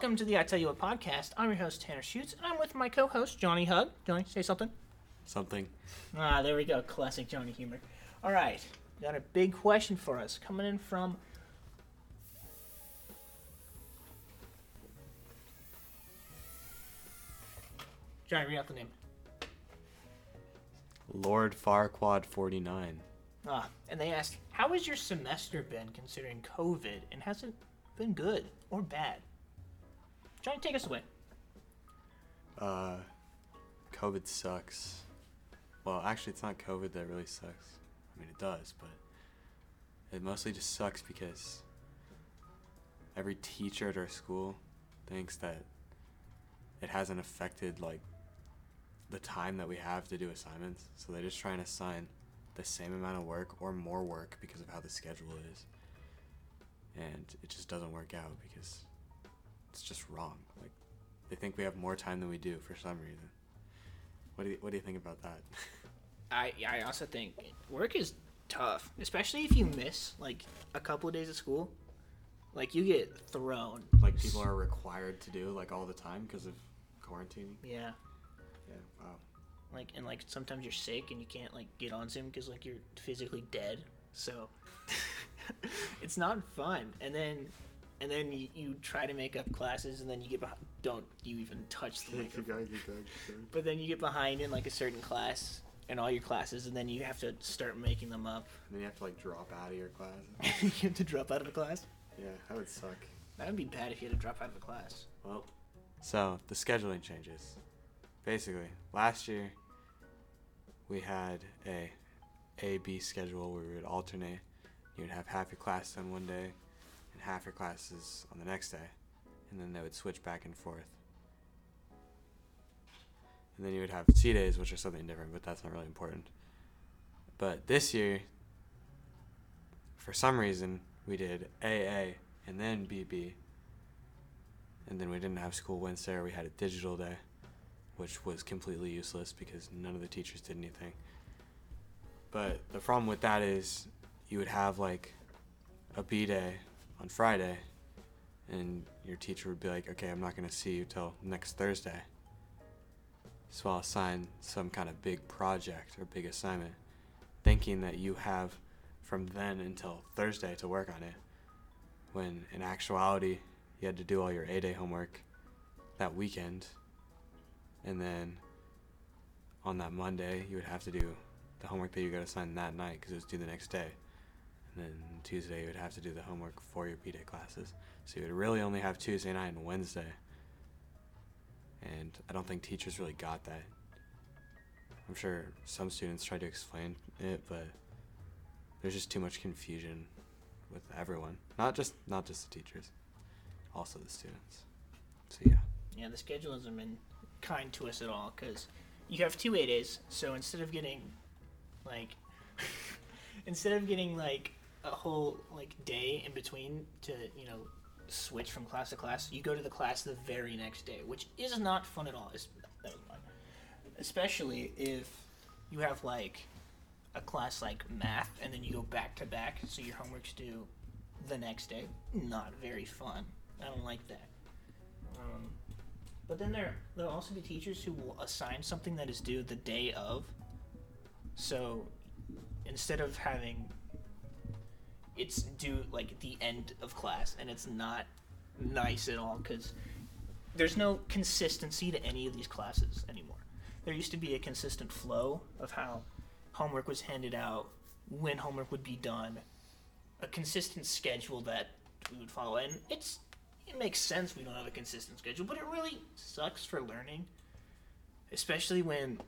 Welcome to the I Tell You What podcast. I'm your host, Tanner Shoots, and I'm with my co host, Johnny Hug. Johnny, say something. Something. Ah, there we go. Classic Johnny humor. All right. Got a big question for us coming in from. Johnny, read out the name. Lord Farquad 49. Ah, and they asked, How has your semester been considering COVID and has it been good or bad? Johnny, take us away. Uh, COVID sucks. Well, actually, it's not COVID that really sucks. I mean, it does, but it mostly just sucks because every teacher at our school thinks that it hasn't affected like the time that we have to do assignments. So they're just try and assign the same amount of work or more work because of how the schedule is. And it just doesn't work out because it's just wrong. Like they think we have more time than we do for some reason. What do you, what do you think about that? I I also think work is tough, especially if you miss like a couple of days of school. Like you get thrown. like people are required to do like all the time because of quarantining. Yeah. Yeah. Wow. Like and like sometimes you're sick and you can't like get on Zoom because like you're physically dead. So it's not fun. And then and then you, you try to make up classes and then you get behind. Don't you even touch the microphone? going, keep going, keep going. But then you get behind in like a certain class and all your classes, and then you have to start making them up. And then you have to like drop out of your class. you have to drop out of a class. yeah, that would suck. That would be bad if you had to drop out of a class. Well, so the scheduling changes. Basically, last year we had a A B schedule where we would alternate. You would have half your class on one day and half your classes on the next day, and then they would switch back and forth. And then you would have C days, which are something different, but that's not really important. But this year, for some reason, we did AA and then BB and then we didn't have school Wednesday. Or we had a digital day, which was completely useless because none of the teachers did anything. But the problem with that is you would have like a B day on Friday, and your teacher would be like, "Okay, I'm not gonna see you till next Thursday." So I'll assign some kind of big project or big assignment, thinking that you have from then until Thursday to work on it. When in actuality, you had to do all your A day homework that weekend. And then on that Monday, you would have to do the homework that you got assigned that night because it was due the next day. And then Tuesday, you would have to do the homework for your B day classes. So you would really only have Tuesday night and Wednesday. And I don't think teachers really got that. I'm sure some students tried to explain it, but there's just too much confusion with everyone. Not just not just the teachers also the students. So yeah. Yeah, the schedule hasn't been kind to us at all because you have two A days. So instead of getting like instead of getting like a whole like day in between to you know switch from class to class, you go to the class the very next day, which is not fun at all. It's. Especially if you have like a class like math and then you go back to back, so your homework's due the next day. Not very fun. I don't like that. Um, but then there there'll also be teachers who will assign something that is due the day of. So instead of having it's due like the end of class and it's not nice at all because there's no consistency to any of these classes anymore. There used to be a consistent flow of how homework was handed out, when homework would be done, a consistent schedule that we would follow, and it's it makes sense we don't have a consistent schedule, but it really sucks for learning, especially when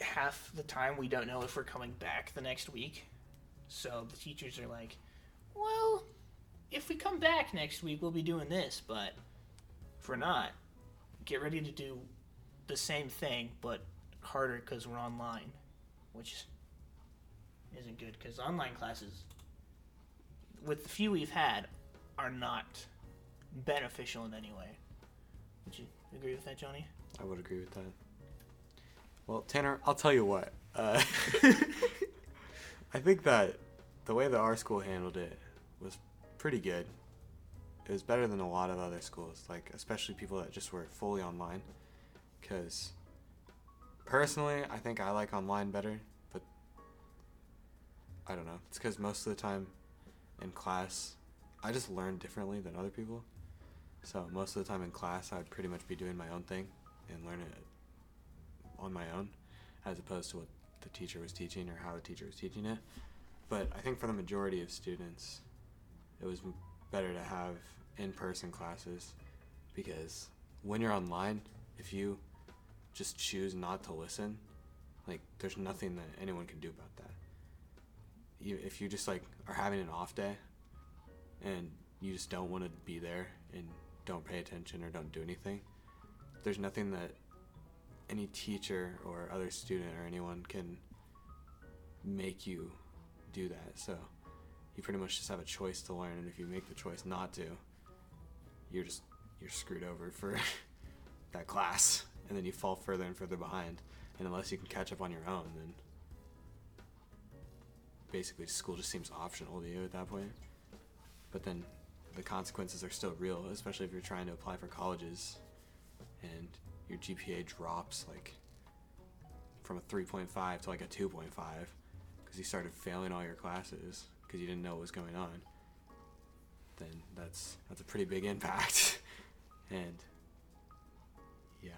half the time we don't know if we're coming back the next week. So the teachers are like, "Well, if we come back next week, we'll be doing this, but if we're not, get ready to do the same thing but harder because we're online, which isn't good because online classes, with the few we've had, are not beneficial in any way. Would you agree with that, Johnny? I would agree with that. Well, Tanner, I'll tell you what. Uh, I think that the way that our school handled it was pretty good. it was better than a lot of other schools, like especially people that just were fully online. Because personally, I think I like online better, but I don't know. It's because most of the time in class, I just learn differently than other people. So most of the time in class, I'd pretty much be doing my own thing and learn it on my own, as opposed to what the teacher was teaching or how the teacher was teaching it. But I think for the majority of students, it was better to have in-person classes because when you're online, if you just choose not to listen, like there's nothing that anyone can do about that. You, if you just like are having an off day and you just don't want to be there and don't pay attention or don't do anything, there's nothing that any teacher or other student or anyone can make you do that. So you pretty much just have a choice to learn, and if you make the choice not to, you're just you're screwed over for that class, and then you fall further and further behind. And unless you can catch up on your own, then basically school just seems optional to you at that point. But then the consequences are still real, especially if you're trying to apply for colleges and your GPA drops like from a 3.5 to like a 2.5 because you started failing all your classes because you didn't know what was going on. Then that's that's a pretty big impact. and yeah.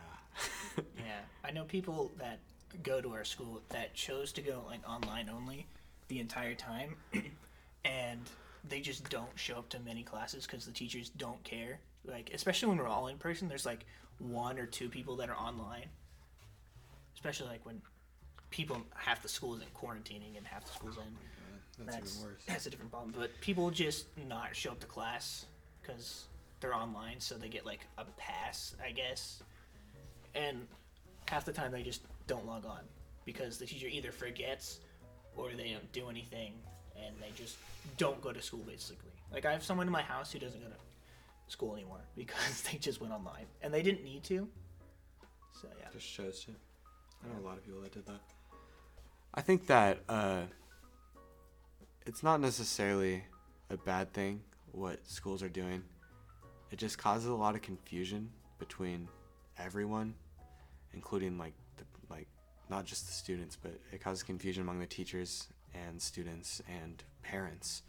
Yeah, I know people that go to our school that chose to go like online only the entire time, and they just don't show up to many classes because the teachers don't care. Like especially when we're all in person, there's like one or two people that are online. Especially like when people half the school isn't quarantining and half the school's in. that's, That's even worse. that's a different problem. But people just not show up to class because they're online, so they get like a pass, I guess. And half the time they just don't log on because the teacher either forgets or they don't do anything and they just don't go to school basically. Like I have someone in my house who doesn't go to school anymore because they just went online and they didn't need to. So yeah. Just shows you. I know a lot of people that did that. I think that uh, it's not necessarily a bad thing what schools are doing. It just causes a lot of confusion between everyone, including like the like not just the students, but it causes confusion among the teachers and students and parents,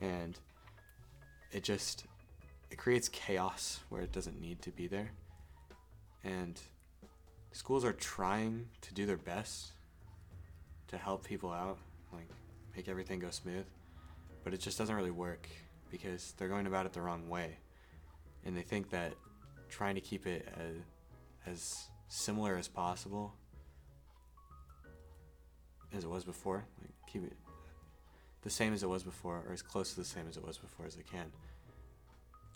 and it just it creates chaos where it doesn't need to be there, and schools are trying to do their best to help people out, like make everything go smooth, but it just doesn't really work because they're going about it the wrong way, and they think that trying to keep it as, as similar as possible as it was before, like keep it the same as it was before, or as close to the same as it was before as they can,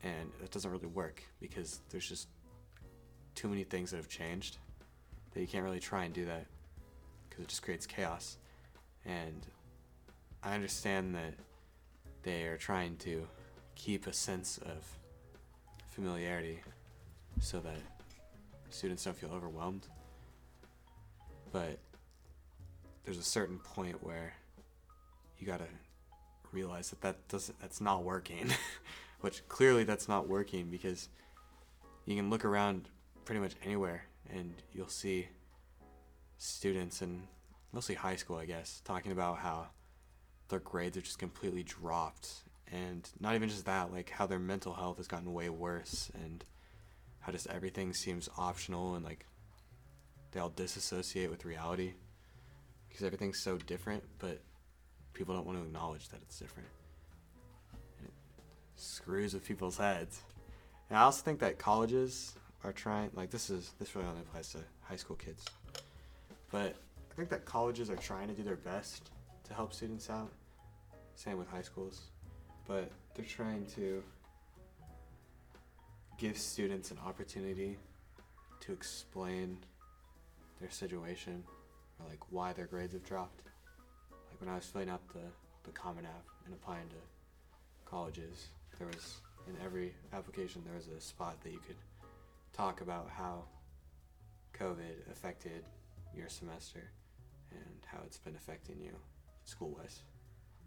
and it doesn't really work because there's just too many things that have changed that you can't really try and do that because it just creates chaos. And I understand that they are trying to keep a sense of familiarity so that students don't feel overwhelmed. But there's a certain point where you gotta realize that that doesn't that's not working, which clearly that's not working because you can look around pretty much anywhere and you'll see students and mostly high school, I guess, talking about how their grades have just completely dropped. And not even just that, like how their mental health has gotten way worse and how just everything seems optional and like they all disassociate with reality because everything's so different, but people don't want to acknowledge that it's different. And it screws with people's heads. And I also think that colleges are trying like this is this really only applies to high school kids. But I think that colleges are trying to do their best to help students out. Same with high schools. But they're trying to give students an opportunity to explain their situation or like why their grades have dropped. Like when I was filling out the, the Common App and applying to colleges, there was in every application there was a spot that you could talk about how COVID affected your semester and how it's been affecting you school wise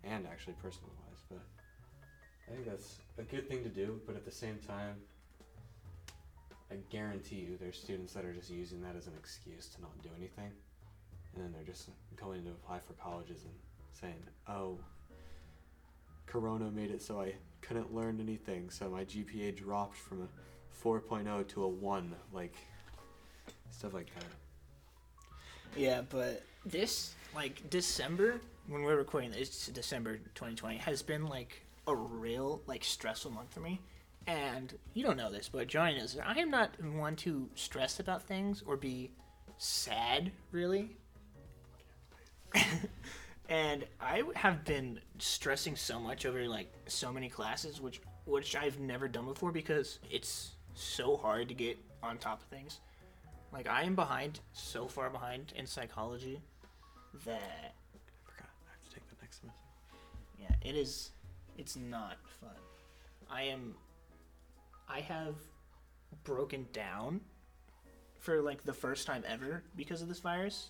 and actually personal wise. But I think that's a good thing to do, but at the same time, I guarantee you there's students that are just using that as an excuse to not do anything. And then they're just going to apply for colleges and saying, oh, Corona made it so I couldn't learn anything, so my GPA dropped from a 4.0 to a 1. Like, stuff like that. Yeah, but this like December when we're recording this, December 2020 has been like a real like stressful month for me. And you don't know this, but Johnny knows I am not one to stress about things or be sad really. and I have been stressing so much over like so many classes, which which I've never done before because it's so hard to get on top of things. Like I am behind, so far behind in psychology that I forgot. I have to take the next semester. yeah, it is. It's not fun. I am. I have broken down for like the first time ever because of this virus.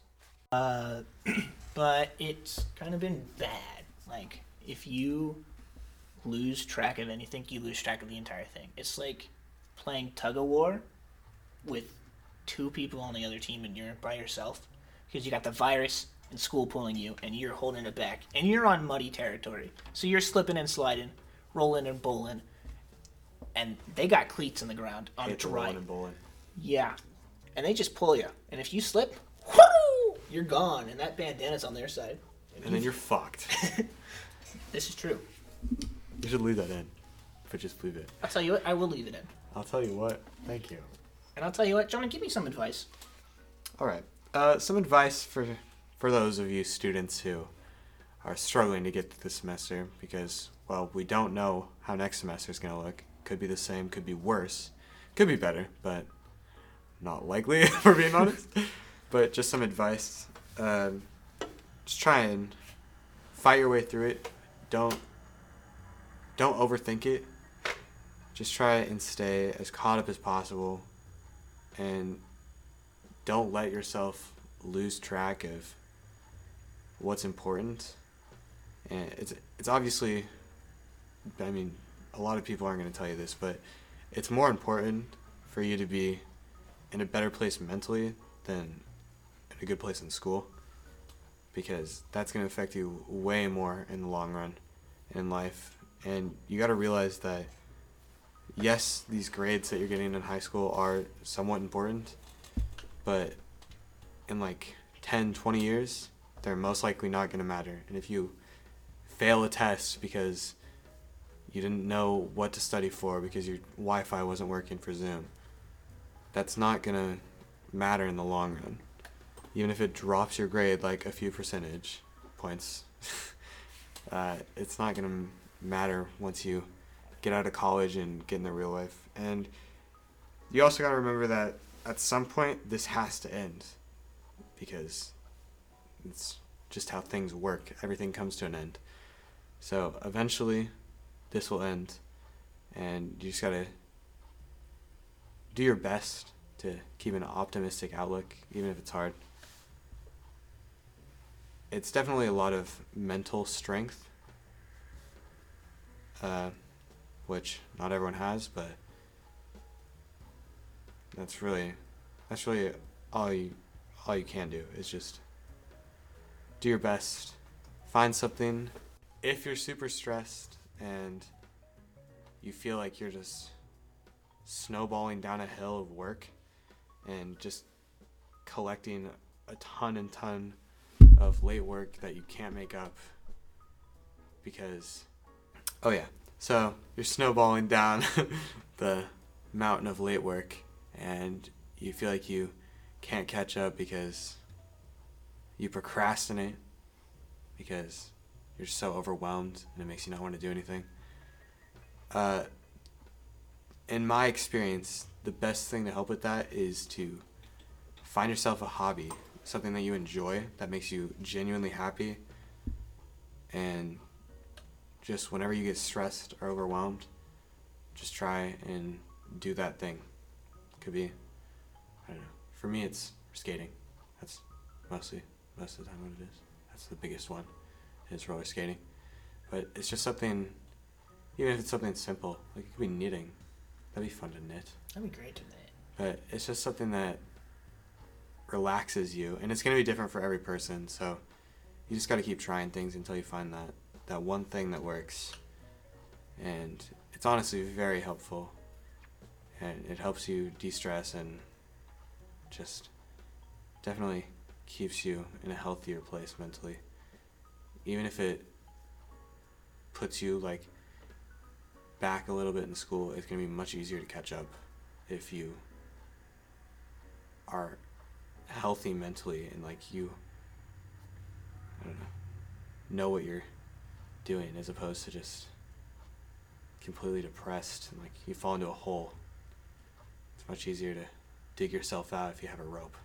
Uh, but it's kind of been bad. Like if you lose track of anything, you lose track of the entire thing. It's like playing tug of war with two people on the other team and you're by yourself because you got the virus and school pulling you and you're holding it back and you're on muddy territory. So you're slipping and sliding, rolling and bowling. And they got cleats in the ground on Hate dry. rolling and bowling. Yeah. And they just pull you. And if you slip, whoo, you're gone. And that bandana's on their side. And then you're fucked. This is true. you should leave that in. But just leave it. I'll tell you what, I will leave it in. I'll tell you what. Thank you. And I'll tell you what, John, give me some advice. All right. Uh, some advice for for those of you students who are struggling to get through the semester because, well, we don't know how next semester is going to look. Could be the same, could be worse, could be better, but not likely, for being honest. But just some advice. Um, just try and fight your way through it. Don't don't overthink it. Just try and stay as caught up as possible, and don't let yourself lose track of what's important. And it's it's obviously, I mean, a lot of people aren't going to tell you this, but it's more important for you to be in a better place mentally than in a good place in school, because that's going to affect you way more in the long run in life. And you got to realize that yes, these grades that you're getting in high school are somewhat important, but in like 10, 20 years, they're most likely not going to matter. And if you fail a test because you didn't know what to study for because your Wi Fi wasn't working for Zoom, that's not going to matter in the long run. Even if it drops your grade like a few percentage points, uh, it's not going to matter once you get out of college and get in the real life. And you also got to remember that at some point this has to end because it's just how things work. Everything comes to an end. So eventually this will end and you just got to do your best to keep an optimistic outlook even if it's hard. It's definitely a lot of mental strength uh, which not everyone has, but that's really that's really all you all you can do is just do your best. Find something. If you're super stressed and you feel like you're just snowballing down a hill of work and just collecting a ton and ton of late work that you can't make up because Oh yeah. So you're snowballing down the mountain of late work, and you feel like you can't catch up because you procrastinate because you're so overwhelmed and it makes you not want to do anything. Uh, in my experience, the best thing to help with that is to find yourself a hobby, something that you enjoy that makes you genuinely happy, and just whenever you get stressed or overwhelmed, just try and do that thing. Could be, I don't know. For me, it's skating. That's mostly most of the time what it is. That's the biggest one, is roller skating. But it's just something, even if it's something simple, like it could be knitting. That'd be fun to knit. That'd be great to knit. But it's just something that relaxes you, and it's gonna be different for every person. So you just got to keep trying things until you find that that one thing that works. And it's honestly very helpful, and it helps you de-stress and just definitely keeps you in a healthier place mentally. Even if it puts you like back a little bit in school, it's gonna be much easier to catch up if you are healthy mentally and like you I don't know know what you're doing as opposed to just completely depressed and like you fall into a hole. It's much easier to dig yourself out if you have a rope.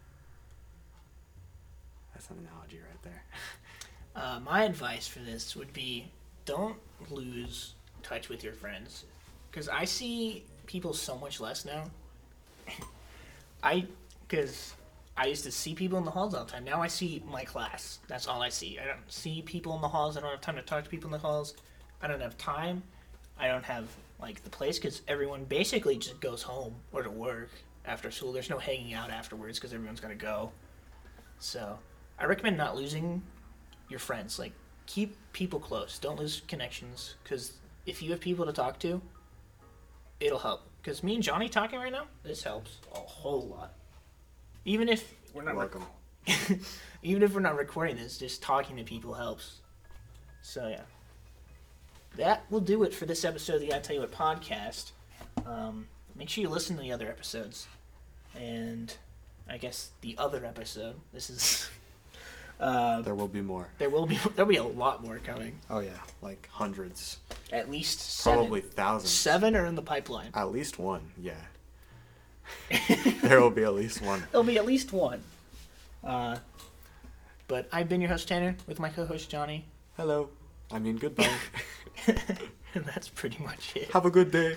That's an analogy right there. Uh, my advice for this would be don't lose touch with your friends because I see people so much less now. I because I used to see people in the halls all the time. Now I see my class. That's all I see. I don't see people in the halls. I don't have time to talk to people in the halls. I don't have time. I don't have like the place because everyone basically just goes home or to work after school. There's no hanging out afterwards because everyone's to go. So I recommend not losing your friends. Like keep people close. Don't lose connections because if you have people to talk to, it'll help. Because me and Johnny talking right now, this helps a whole lot. Even if we're not Welcome. rec- even if we're not recording this, just talking to people helps. So yeah, that will do it for this episode of the I Tell You What podcast. Um, make sure you listen to the other episodes, and I guess the other episode. This is. Uh, There will be more. there will be there'll be a lot more coming. Oh yeah, like hundreds, At least seven. probably thousands. Seven are in the pipeline. At least one, yeah. There will be at least one. There'll be at least one. Uh, but I've been your host Tanner with my co-host Johnny, Hello. I mean goodbye. and that's pretty much it. Have a good day.